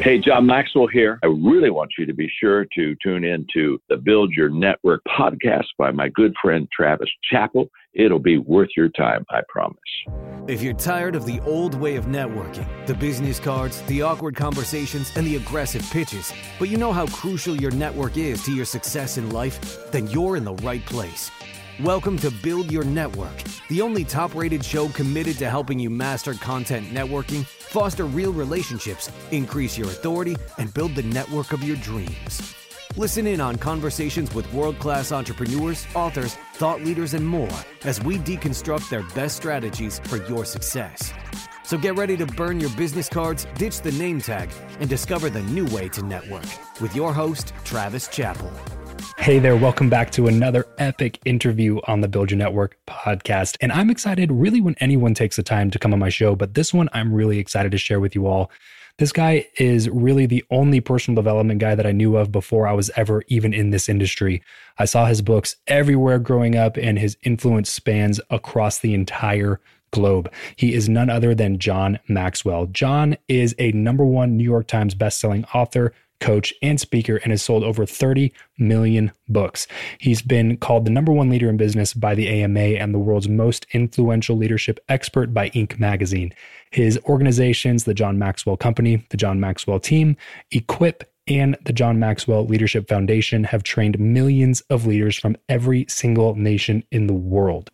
Hey, John Maxwell here. I really want you to be sure to tune in to the Build Your Network podcast by my good friend Travis Chappell. It'll be worth your time, I promise. If you're tired of the old way of networking, the business cards, the awkward conversations, and the aggressive pitches, but you know how crucial your network is to your success in life, then you're in the right place. Welcome to Build Your Network, the only top rated show committed to helping you master content networking, foster real relationships, increase your authority, and build the network of your dreams. Listen in on conversations with world class entrepreneurs, authors, thought leaders, and more as we deconstruct their best strategies for your success. So get ready to burn your business cards, ditch the name tag, and discover the new way to network with your host, Travis Chappell. Hey there, welcome back to another epic interview on the Build Your Network podcast. And I'm excited really when anyone takes the time to come on my show, but this one I'm really excited to share with you all. This guy is really the only personal development guy that I knew of before I was ever even in this industry. I saw his books everywhere growing up, and his influence spans across the entire globe. He is none other than John Maxwell. John is a number one New York Times bestselling author, coach, and speaker, and has sold over 30 million books. He's been called the number one leader in business by the AMA and the world's most influential leadership expert by Inc. magazine. His organizations, the John Maxwell Company, the John Maxwell Team, Equip, and the John Maxwell Leadership Foundation have trained millions of leaders from every single nation in the world.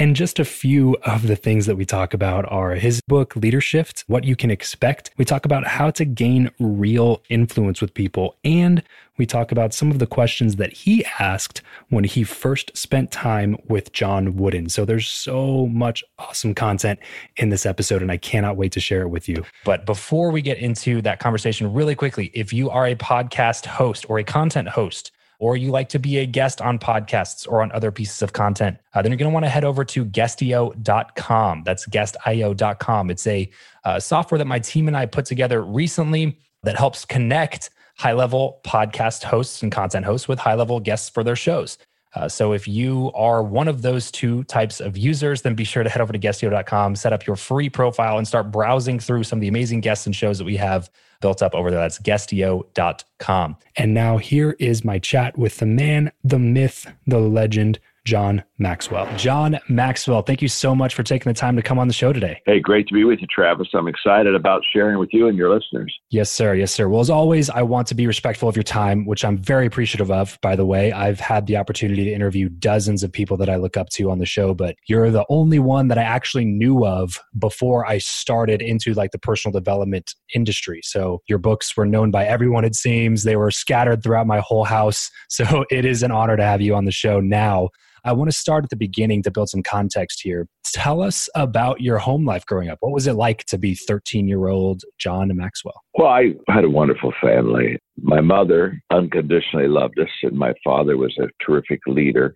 And just a few of the things that we talk about are his book, Leadershift, What You Can Expect. We talk about how to gain real influence with people. And we talk about some of the questions that he asked when he first spent time with John Wooden. So there's so much awesome content in this episode, and I cannot wait to share it with you. But before we get into that conversation, really quickly, if you are a podcast host or a content host, or you like to be a guest on podcasts or on other pieces of content, uh, then you're going to want to head over to guestio.com. That's guestio.com. It's a uh, software that my team and I put together recently that helps connect high level podcast hosts and content hosts with high level guests for their shows. Uh, so if you are one of those two types of users, then be sure to head over to guestio.com, set up your free profile, and start browsing through some of the amazing guests and shows that we have built up over there. That's guestio.com. And now here is my chat with the man, the myth, the legend, John Maxwell. John Maxwell, thank you so much for taking the time to come on the show today. Hey, great to be with you, Travis. I'm excited about sharing with you and your listeners. Yes, sir. Yes, sir. Well, as always, I want to be respectful of your time, which I'm very appreciative of, by the way. I've had the opportunity to interview dozens of people that I look up to on the show, but you're the only one that I actually knew of before I started into like the personal development industry. So your books were known by everyone, it seems. They were scattered throughout my whole house. So it is an honor to have you on the show now. I want to start at the beginning to build some context here. Tell us about your home life growing up. What was it like to be 13 year old John Maxwell? Well, I had a wonderful family. My mother unconditionally loved us, and my father was a terrific leader.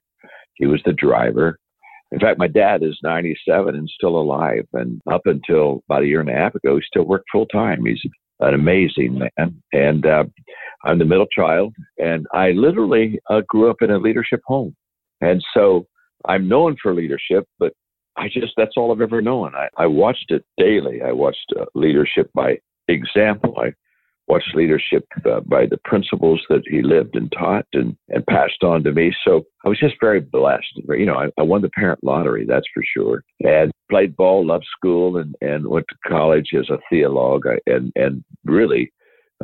He was the driver. In fact, my dad is 97 and still alive. And up until about a year and a half ago, he still worked full time. He's an amazing man. And uh, I'm the middle child, and I literally uh, grew up in a leadership home. And so I'm known for leadership, but I just, that's all I've ever known. I, I watched it daily. I watched uh, leadership by example. I watched leadership uh, by the principles that he lived and taught and, and passed on to me. So I was just very blessed. You know, I, I won the parent lottery, that's for sure. And played ball, loved school, and, and went to college as a theologue. I, and, and really,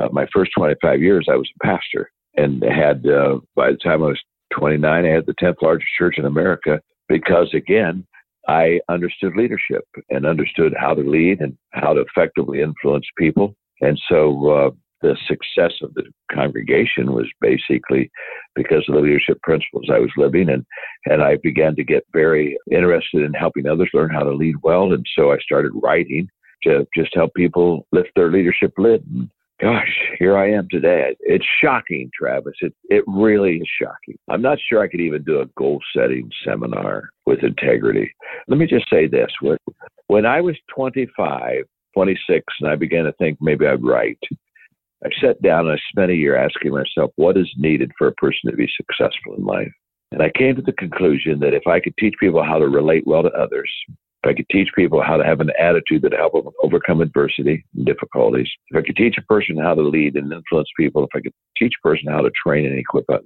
uh, my first 25 years, I was a pastor and had, uh, by the time I was 29, I had the 10th largest church in America because, again, I understood leadership and understood how to lead and how to effectively influence people. And so uh, the success of the congregation was basically because of the leadership principles I was living. And, and I began to get very interested in helping others learn how to lead well. And so I started writing to just help people lift their leadership lid and gosh, here I am today. It's shocking, Travis. It it really is shocking. I'm not sure I could even do a goal setting seminar with integrity. Let me just say this: when when I was 25, 26, and I began to think maybe I'd write, I sat down and I spent a year asking myself what is needed for a person to be successful in life. And I came to the conclusion that if I could teach people how to relate well to others, if I could teach people how to have an attitude that help them overcome adversity and difficulties, if I could teach a person how to lead and influence people, if I could teach a person how to train and equip others,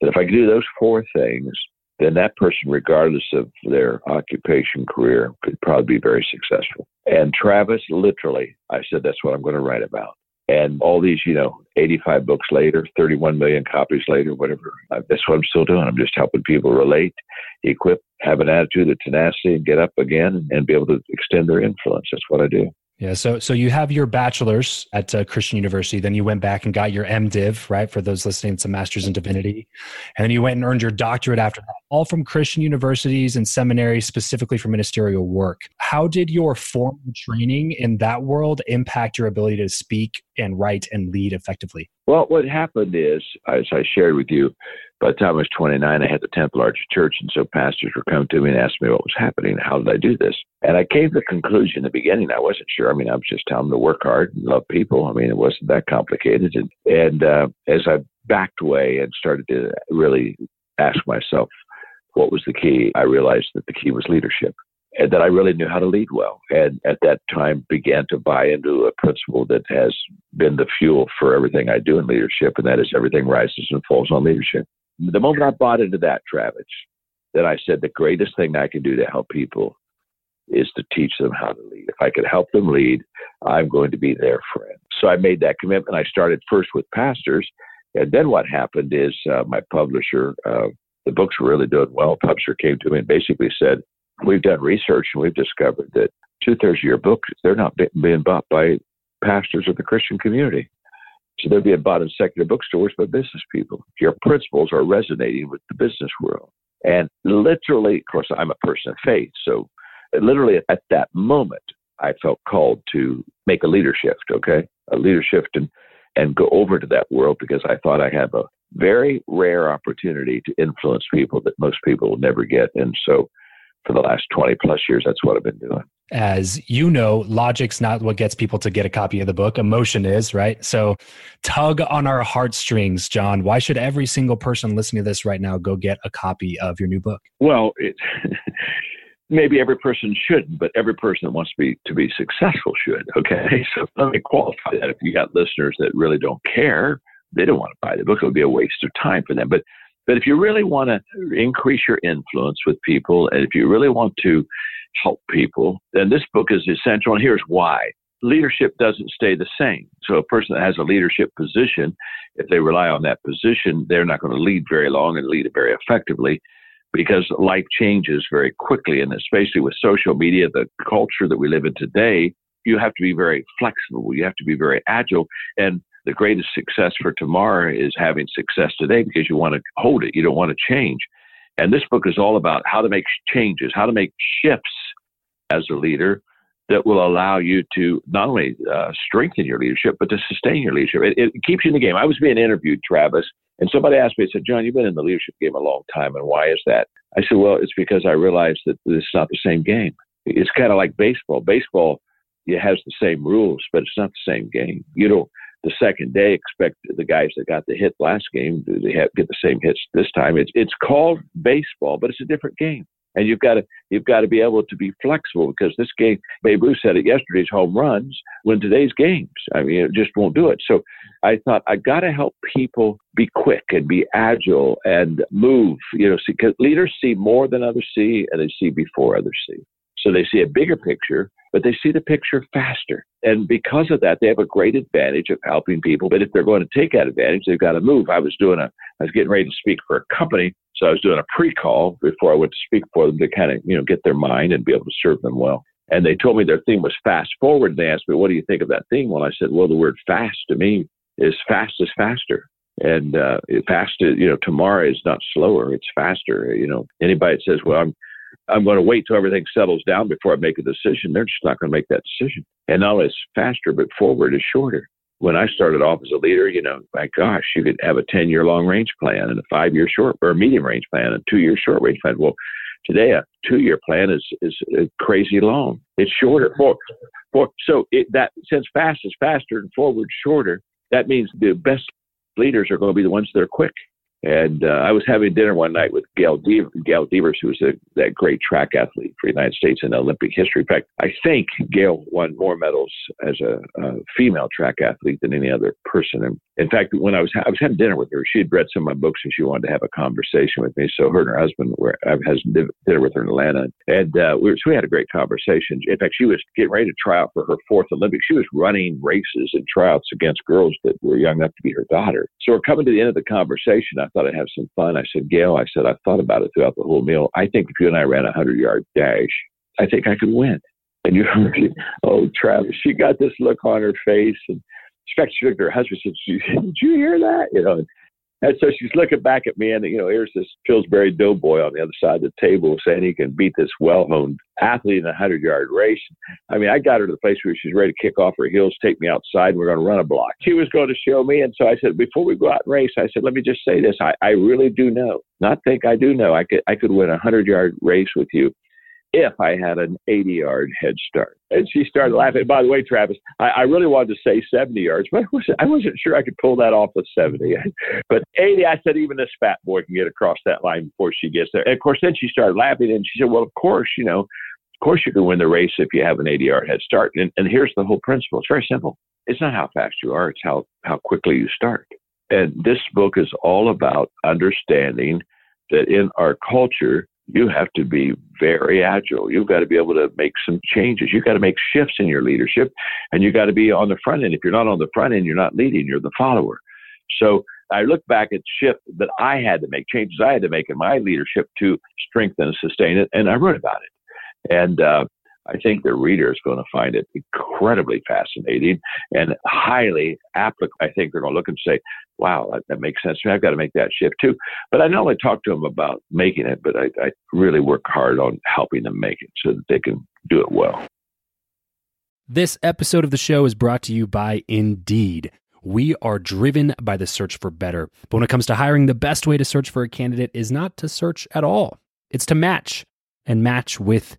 that if I could do those four things, then that person, regardless of their occupation, career, could probably be very successful. And Travis, literally, I said, that's what I'm going to write about. And all these, you know, 85 books later, 31 million copies later, whatever, uh, that's what I'm still doing. I'm just helping people relate, equip, have an attitude of tenacity, and get up again and be able to extend their influence. That's what I do. Yeah. So, so you have your bachelor's at uh, Christian University. Then you went back and got your MDiv, right? For those listening, it's a master's in divinity. And then you went and earned your doctorate after that, all from Christian universities and seminaries, specifically for ministerial work. How did your formal training in that world impact your ability to speak and write and lead effectively? Well, what happened is, as I shared with you, by the time I was 29, I had the 10th largest church, and so pastors were coming to me and asking me what was happening. How did I do this? And I came to the conclusion in the beginning, I wasn't sure. I mean, I was just telling them to work hard and love people. I mean, it wasn't that complicated. And, and uh, as I backed away and started to really ask myself what was the key, I realized that the key was leadership and that I really knew how to lead well. And at that time, began to buy into a principle that has been the fuel for everything I do in leadership, and that is everything rises and falls on leadership. The moment I bought into that, Travis, that I said the greatest thing I can do to help people is to teach them how to lead. If I could help them lead, I'm going to be their friend. So I made that commitment. I started first with pastors, and then what happened is uh, my publisher, uh, the books were really doing well. Publisher came to me and basically said, we've done research and we've discovered that two thirds of your books they're not being bought by pastors of the Christian community. So they're being bought in secular bookstores by business people. Your principles are resonating with the business world. And literally, of course, I'm a person of faith. So literally at that moment, I felt called to make a leader shift, okay? A leader shift and, and go over to that world because I thought I have a very rare opportunity to influence people that most people will never get. And so for the last 20 plus years, that's what I've been doing. As you know, logic's not what gets people to get a copy of the book. Emotion is, right? So tug on our heartstrings, John. Why should every single person listening to this right now go get a copy of your new book? Well, it, maybe every person shouldn't, but every person that wants to be to be successful should. Okay, so let me qualify that. If you got listeners that really don't care, they don't want to buy the book. It would be a waste of time for them. But But if you really want to increase your influence with people, and if you really want to help people, then this book is essential. And here's why leadership doesn't stay the same. So a person that has a leadership position, if they rely on that position, they're not going to lead very long and lead very effectively because life changes very quickly. And especially with social media, the culture that we live in today, you have to be very flexible. You have to be very agile. And the greatest success for tomorrow is having success today because you want to hold it. You don't want to change. And this book is all about how to make changes, how to make shifts as a leader that will allow you to not only uh, strengthen your leadership, but to sustain your leadership. It, it, keeps you in the game. I was being interviewed, Travis, and somebody asked me, I said, John, you've been in the leadership game a long time, and why is that? I said, well, it's because I realized that this is not the same game. It's kind of like baseball. Baseball it has the same rules, but it's not the same game. You don't the second day expect the guys that got the hit last game to have, get the same hits this time. It's it's called baseball, but it's a different game. And you've got to you've got to be able to be flexible because this game, Babe Ruth said it yesterday's home runs win today's games. I mean, it just won't do it. So I thought I got to help people be quick and be agile and move. You know, see, because leaders see more than others see, and they see before others see. So they see a bigger picture, but they see the picture faster. And because of that, they have a great advantage of helping people. But if they're going to take that advantage, they've got to move. I was doing a, I was getting ready to speak for a company. So I was doing a pre-call before I went to speak for them to kind of, you know, get their mind and be able to serve them well. And they told me their theme was fast forward. And they asked me, what do you think of that theme? Well, I said, well, the word fast to me is fast is faster. And uh, fast, you know, tomorrow is not slower; it's faster. You know, anybody that says, "Well, I'm I'm going to wait till everything settles down before I make a decision. They're just not going to make that decision. And not only is faster, but forward is shorter. When I started off as a leader, you know, my gosh, you could have a 10 year long range plan and a five year short or medium range plan and two year short range plan. Well, today a two year plan is, is crazy long. It's shorter. For, for, so it, that since fast is faster and forward shorter, that means the best leaders are going to be the ones that are quick. And uh, I was having dinner one night with Gail, De- Gail Devers, who was a, that great track athlete for the United States in Olympic history. In fact, I think Gail won more medals as a, a female track athlete than any other person. And in fact, when I was ha- I was having dinner with her, she had read some of my books and she wanted to have a conversation with me. So her and her husband were I had dinner with her in Atlanta, and uh, we, were, so we had a great conversation. In fact, she was getting ready to try out for her fourth Olympics. She was running races and tryouts against girls that were young enough to be her daughter. So we're coming to the end of the conversation. Thought I'd have some fun. I said, Gail, I said, I thought about it throughout the whole meal. I think if you and I ran a 100 yard dash, I think I could win. And you heard, oh, Travis, she got this look on her face. And in fact, she looked at her husband and said, Did you hear that? You know, and so she's looking back at me, and you know, here's this Pillsbury Doughboy on the other side of the table saying he can beat this well-honed athlete in a hundred-yard race. I mean, I got her to the place where she's ready to kick off her heels, take me outside, and we're going to run a block. She was going to show me, and so I said, before we go out and race, I said, let me just say this: I, I really do know, not think I do know, I could I could win a hundred-yard race with you if I had an 80 yard head start. And she started laughing. By the way, Travis, I, I really wanted to say 70 yards, but I wasn't, I wasn't sure I could pull that off with 70. but 80, I said, even this fat boy can get across that line before she gets there. And of course, then she started laughing and she said, well, of course, you know, of course you can win the race if you have an 80 yard head start. And, and here's the whole principle. It's very simple. It's not how fast you are. It's how, how quickly you start. And this book is all about understanding that in our culture, you have to be very agile. You've got to be able to make some changes. You've got to make shifts in your leadership, and you've got to be on the front end. If you're not on the front end, you're not leading, you're the follower. So I look back at shift that I had to make, changes I had to make in my leadership to strengthen and sustain it, and I wrote about it. And uh, I think the reader is going to find it incredibly fascinating and highly applicable. I think they're going to look and say, wow, that, that, makes sense to me. I've got to make that shift too. But I not only talk to them about making it, but I, I really work hard on helping them make it so that they can do it well. This episode of the show is brought to you by Indeed. We are driven by the search for better. But when it comes to hiring, the best way to search for a candidate is not to search at all, it's to match and match with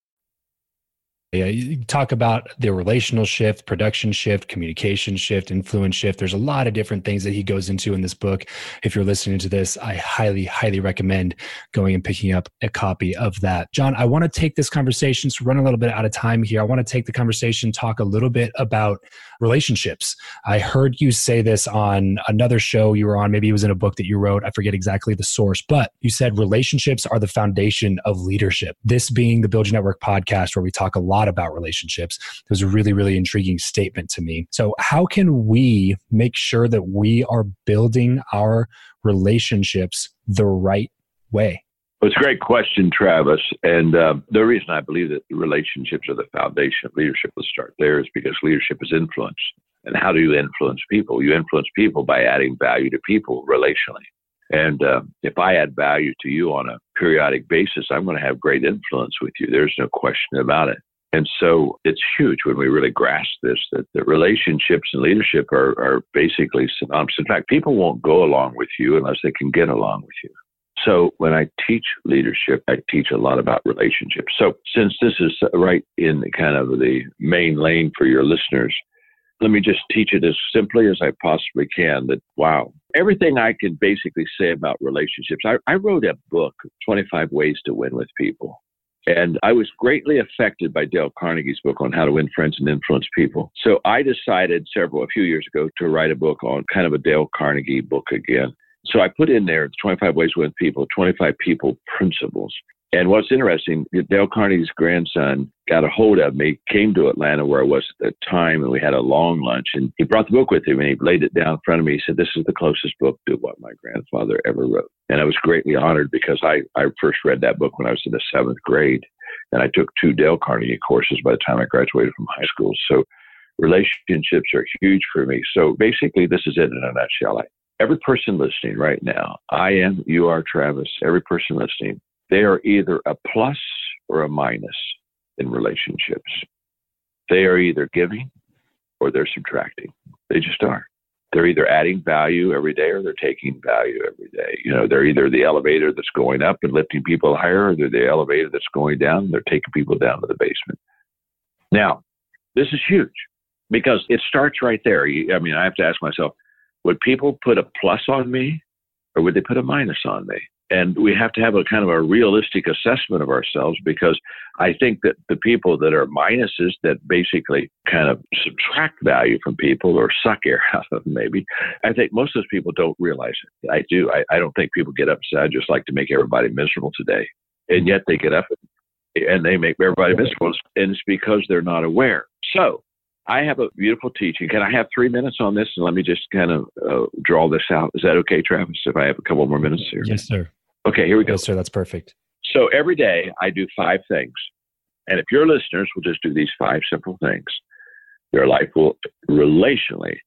Yeah, you talk about the relational shift, production shift, communication shift, influence shift. There's a lot of different things that he goes into in this book. If you're listening to this, I highly, highly recommend going and picking up a copy of that. John, I want to take this conversation, so run a little bit out of time here. I want to take the conversation, talk a little bit about relationships. I heard you say this on another show you were on. Maybe it was in a book that you wrote. I forget exactly the source, but you said relationships are the foundation of leadership. This being the Build Your Network podcast, where we talk a lot lot about relationships. It was a really, really intriguing statement to me. So, how can we make sure that we are building our relationships the right way? Well, it's a great question, Travis. And uh, the reason I believe that relationships are the foundation of leadership, let's start there, is because leadership is influence. And how do you influence people? You influence people by adding value to people relationally. And uh, if I add value to you on a periodic basis, I'm going to have great influence with you. There's no question about it. And so it's huge when we really grasp this that the relationships and leadership are, are basically synonymous. In fact, people won't go along with you unless they can get along with you. So when I teach leadership, I teach a lot about relationships. So since this is right in the kind of the main lane for your listeners, let me just teach it as simply as I possibly can that, wow, everything I can basically say about relationships. I, I wrote a book, 25 Ways to Win with People. And I was greatly affected by Dale Carnegie's book on how to win friends and influence people. So I decided several, a few years ago, to write a book on kind of a Dale Carnegie book again. So I put in there 25 ways to win people, 25 people principles. And what's interesting, Dale Carnegie's grandson got a hold of me, came to Atlanta where I was at the time, and we had a long lunch. And he brought the book with him and he laid it down in front of me. He said, This is the closest book to what my grandfather ever wrote. And I was greatly honored because I, I first read that book when I was in the seventh grade. And I took two Dale Carnegie courses by the time I graduated from high school. So relationships are huge for me. So basically, this is it in a nutshell. I, every person listening right now, I am, you are Travis, every person listening, they are either a plus or a minus in relationships. They are either giving or they're subtracting. They just are. They're either adding value every day or they're taking value every day. You know, they're either the elevator that's going up and lifting people higher or they're the elevator that's going down and they're taking people down to the basement. Now, this is huge because it starts right there. I mean, I have to ask myself, would people put a plus on me or would they put a minus on me? And we have to have a kind of a realistic assessment of ourselves because I think that the people that are minuses that basically kind of subtract value from people or suck air out of them, maybe, I think most of those people don't realize it. I do. I, I don't think people get upset. I just like to make everybody miserable today. And yet they get up and they make everybody miserable. And it's because they're not aware. So I have a beautiful teaching. Can I have three minutes on this? And let me just kind of uh, draw this out. Is that okay, Travis, if I have a couple more minutes here? Yes, sir. Okay, here we go. Yes, sir. That's perfect. So every day I do five things. And if your listeners will just do these five simple things, their life will relationally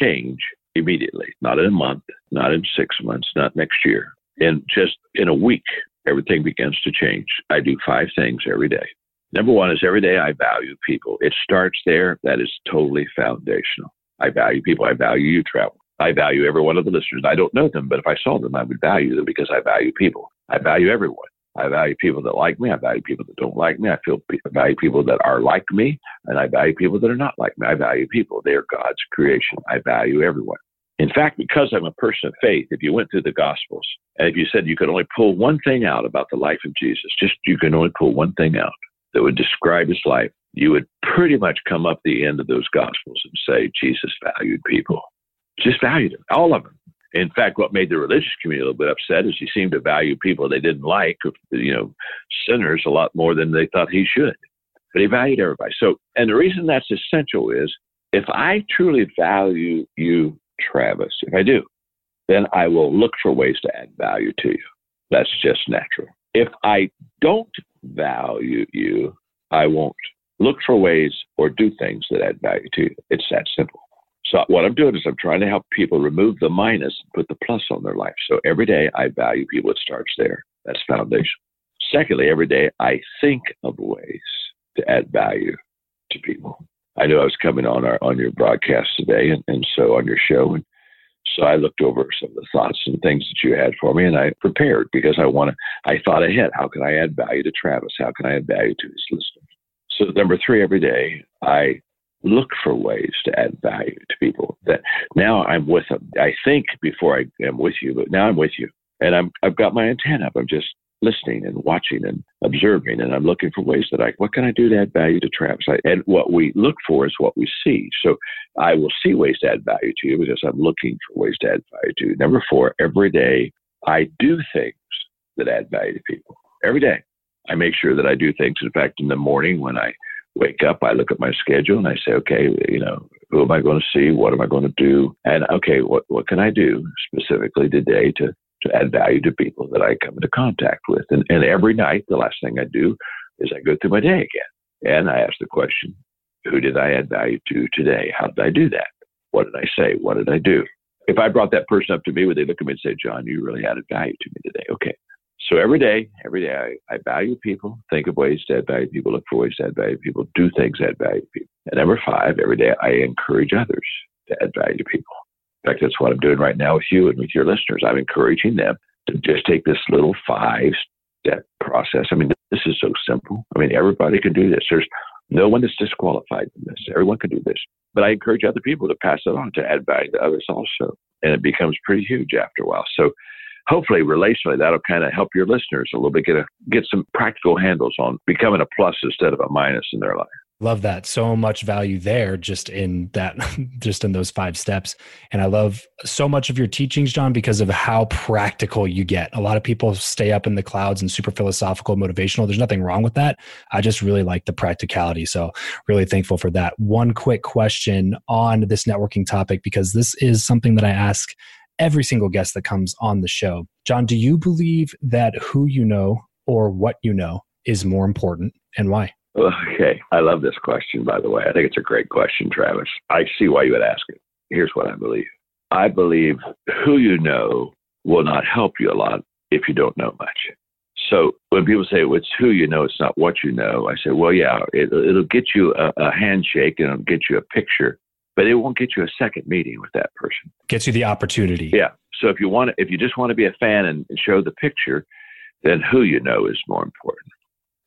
change immediately. Not in a month, not in six months, not next year. In just in a week, everything begins to change. I do five things every day. Number one is every day I value people. It starts there. That is totally foundational. I value people. I value you, Travis. I value every one of the listeners. I don't know them, but if I saw them, I would value them because I value people. I value everyone. I value people that like me. I value people that don't like me. I feel I value people that are like me, and I value people that are not like me. I value people. They are God's creation. I value everyone. In fact, because I'm a person of faith, if you went through the Gospels and if you said you could only pull one thing out about the life of Jesus, just you can only pull one thing out that would describe his life, you would pretty much come up the end of those Gospels and say Jesus valued people. Just valued them, all of them. In fact, what made the religious community a little bit upset is he seemed to value people they didn't like, you know, sinners a lot more than they thought he should. But he valued everybody. So, and the reason that's essential is if I truly value you, Travis, if I do, then I will look for ways to add value to you. That's just natural. If I don't value you, I won't look for ways or do things that add value to you. It's that simple. So what I'm doing is I'm trying to help people remove the minus and put the plus on their life. So every day I value people. It starts there. That's foundation. Secondly, every day I think of ways to add value to people. I knew I was coming on our on your broadcast today, and, and so on your show, and so I looked over some of the thoughts and things that you had for me, and I prepared because I want to. I thought ahead. How can I add value to Travis? How can I add value to his listeners? So number three, every day I look for ways to add value to people. That now I'm with them. I think before I am with you, but now I'm with you, and I'm I've got my antenna up. I'm just listening and watching and observing, and I'm looking for ways that I what can I do to add value to Travis? I, and what we look for is what we see. So I will see ways to add value to you because I'm looking for ways to add value to you. Number four, every day I do things that add value to people. Every day I make sure that I do things. In fact, in the morning when I wake up, I look at my schedule and I say, okay, you know, who am I going to see? What am I going to do? And okay, what, what can I do specifically today to, to add value to people that I come into contact with? And, and every night, the last thing I do is I go through my day again and I ask the question, who did I add value to today? How did I do that? What did I say? What did I do? If I brought that person up to me, would they look at me and say, John, you really added value to me today? Okay. So every day, every day, I, I value people, think of ways to add value people, look for ways to add value people, do things that value people. And number five, every day, I encourage others to add value to people. In fact, that's what I'm doing right now with you and with your listeners. I'm encouraging them to just take this little five step process. I mean, this is so simple. I mean, everybody can do this. There's no one is disqualified from this. Everyone can do this. But I encourage other people to pass it on to add value to others also. And it becomes pretty huge after a while. So hopefully relationally that'll kind of help your listeners a little bit get a get some practical handles on becoming a plus instead of a minus in their life. Love that. So much value there just in that just in those five steps. And i love so much of your teachings john because of how practical you get. A lot of people stay up in the clouds and super philosophical motivational. There's nothing wrong with that. I just really like the practicality. So really thankful for that. One quick question on this networking topic because this is something that i ask every single guest that comes on the show. John, do you believe that who you know or what you know is more important and why? Okay. I love this question, by the way. I think it's a great question, Travis. I see why you would ask it. Here's what I believe I believe who you know will not help you a lot if you don't know much. So when people say well, it's who you know, it's not what you know, I say, well, yeah, it, will get you a, a handshake and it'll get you a picture but it won't get you a second meeting with that person. Gets you the opportunity. Yeah. So if you want, if you just want to be a fan and, and show the picture, then who you know is more important.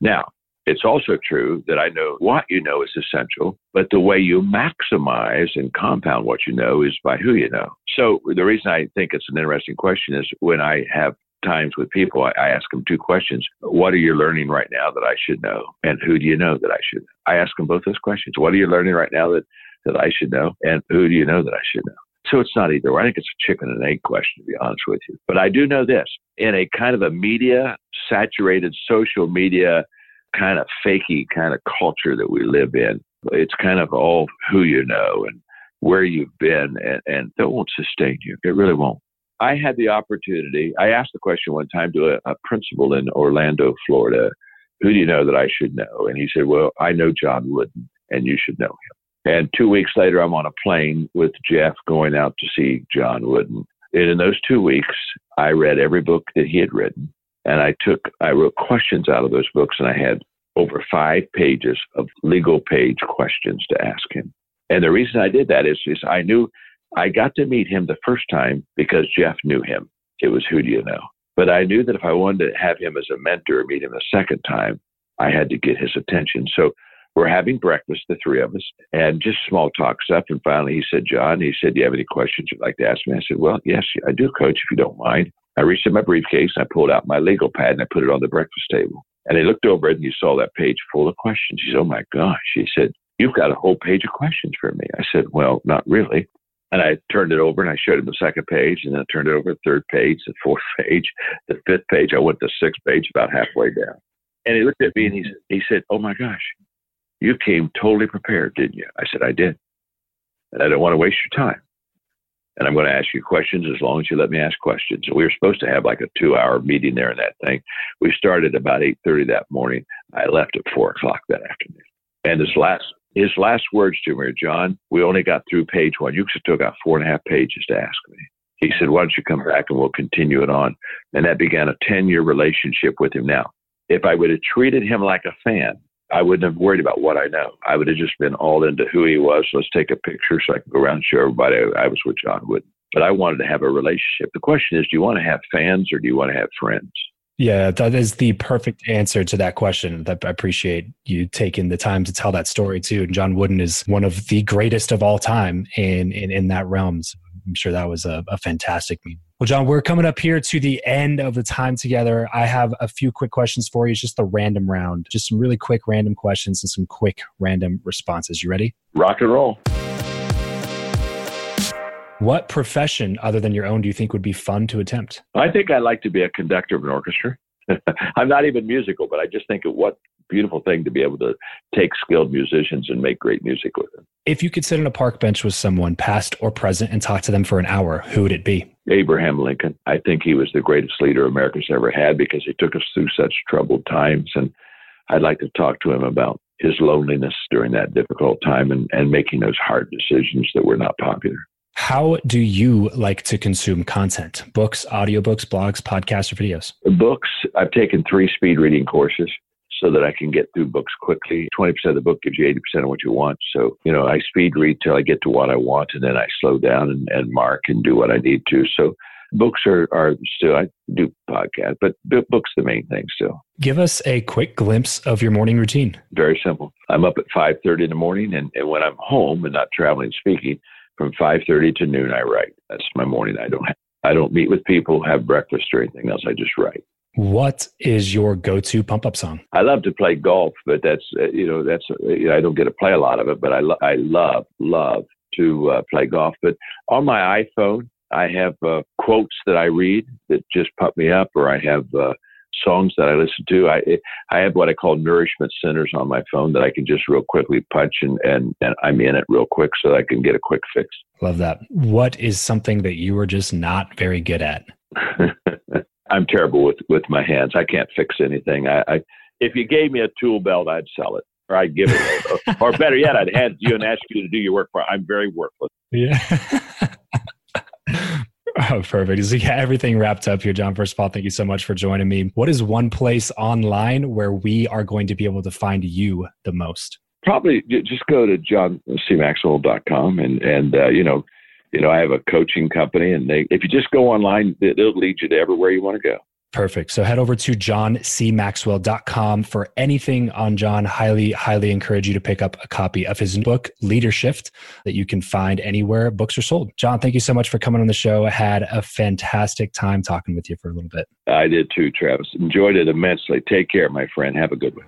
Now, it's also true that I know what you know is essential, but the way you maximize and compound what you know is by who you know. So the reason I think it's an interesting question is when I have times with people, I, I ask them two questions. What are you learning right now that I should know? And who do you know that I should know? I ask them both those questions. What are you learning right now that that I should know? And who do you know that I should know? So it's not either. I think it's a chicken and egg question, to be honest with you. But I do know this in a kind of a media saturated social media kind of fakey kind of culture that we live in, it's kind of all who you know and where you've been, and, and that won't sustain you. It really won't. I had the opportunity. I asked the question one time to a, a principal in Orlando, Florida, who do you know that I should know? And he said, Well, I know John Wooden, and you should know him. And two weeks later, I'm on a plane with Jeff going out to see John Wooden. And in those two weeks, I read every book that he had written. And I took, I wrote questions out of those books and I had over five pages of legal page questions to ask him. And the reason I did that is, is I knew I got to meet him the first time because Jeff knew him. It was who do you know? But I knew that if I wanted to have him as a mentor, meet him a second time, I had to get his attention. So we're having breakfast, the three of us, and just small talk stuff. And finally, he said, John, he said, Do you have any questions you'd like to ask me? I said, Well, yes, I do, coach, if you don't mind. I reached in my briefcase and I pulled out my legal pad and I put it on the breakfast table. And he looked over it and he saw that page full of questions. He said, Oh my gosh. He said, You've got a whole page of questions for me. I said, Well, not really. And I turned it over and I showed him the second page and then I turned it over the third page, the fourth page, the fifth page. I went to the sixth page about halfway down. And he looked at me and he, he said, Oh my gosh, you came totally prepared, didn't you? I said, I did. And I don't want to waste your time. And I'm going to ask you questions as long as you let me ask questions. We were supposed to have like a two hour meeting there in that thing. We started about 8.30 that morning. I left at 4 o'clock that afternoon. And his last, his last words to me John, we only got through page one. You still got four and a half pages to ask me. He said, why don't you come back and we'll continue it on. And that began a 10 year relationship with him now. If I would have treated him like a fan, I wouldn't have worried about what I know. I would have just been all into who he was. Let's take a picture so I can go around and show everybody I was with John Wooden. But I wanted to have a relationship. The question is, do you want to have fans or do you want to have friends? Yeah, that is the perfect answer to that question. That I appreciate you taking the time to tell that story too. And John Wooden is one of the greatest of all time in in, in that realm. So I'm sure that was a, a fantastic meeting. Well, John, we're coming up here to the end of the time together. I have a few quick questions for you. It's just the random round, just some really quick random questions and some quick random responses. You ready? Rock and roll. What profession other than your own do you think would be fun to attempt? I think I'd like to be a conductor of an orchestra. I'm not even musical, but I just think of what beautiful thing to be able to take skilled musicians and make great music with them. If you could sit on a park bench with someone, past or present, and talk to them for an hour, who would it be? Abraham Lincoln. I think he was the greatest leader America's ever had because he took us through such troubled times. And I'd like to talk to him about his loneliness during that difficult time and, and making those hard decisions that were not popular. How do you like to consume content? Books, audiobooks, blogs, podcasts, or videos? Books. I've taken three speed reading courses so that I can get through books quickly. 20% of the book gives you 80% of what you want. So, you know, I speed read till I get to what I want and then I slow down and, and mark and do what I need to. So, books are, are still, I do podcast, but books the main thing still. Give us a quick glimpse of your morning routine. Very simple. I'm up at 5.30 in the morning and, and when I'm home and not traveling speaking, from 5.30 to noon, I write. That's my morning. I don't have, I don't meet with people, have breakfast or anything else. I just write. What is your go-to pump-up song? I love to play golf, but that's uh, you know that's uh, you know, I don't get to play a lot of it, but I lo- I love love to uh, play golf. But on my iPhone, I have uh, quotes that I read that just pump me up, or I have uh, songs that I listen to. I I have what I call nourishment centers on my phone that I can just real quickly punch and and, and I'm in it real quick so I can get a quick fix. Love that. What is something that you are just not very good at? I'm terrible with with my hands. I can't fix anything. I, I if you gave me a tool belt, I'd sell it, or I'd give it, away. or better yet, I'd hand you and ask you to do your work for. I'm very worthless. Yeah. Oh, perfect. So yeah, everything wrapped up here, John. First of all, thank you so much for joining me. What is one place online where we are going to be able to find you the most? Probably just go to johncmaxwell.com and and uh, you know you know, I have a coaching company, and they, if you just go online, it, will lead you to everywhere you want to go. Perfect. So head over to johncmaxwell.com for anything on John. Highly, highly encourage you to pick up a copy of his book, Leadershift, that you can find anywhere books are sold. John, thank you so much for coming on the show. I had a fantastic time talking with you for a little bit. I did too, Travis. Enjoyed it immensely. Take care, my friend. Have a good one.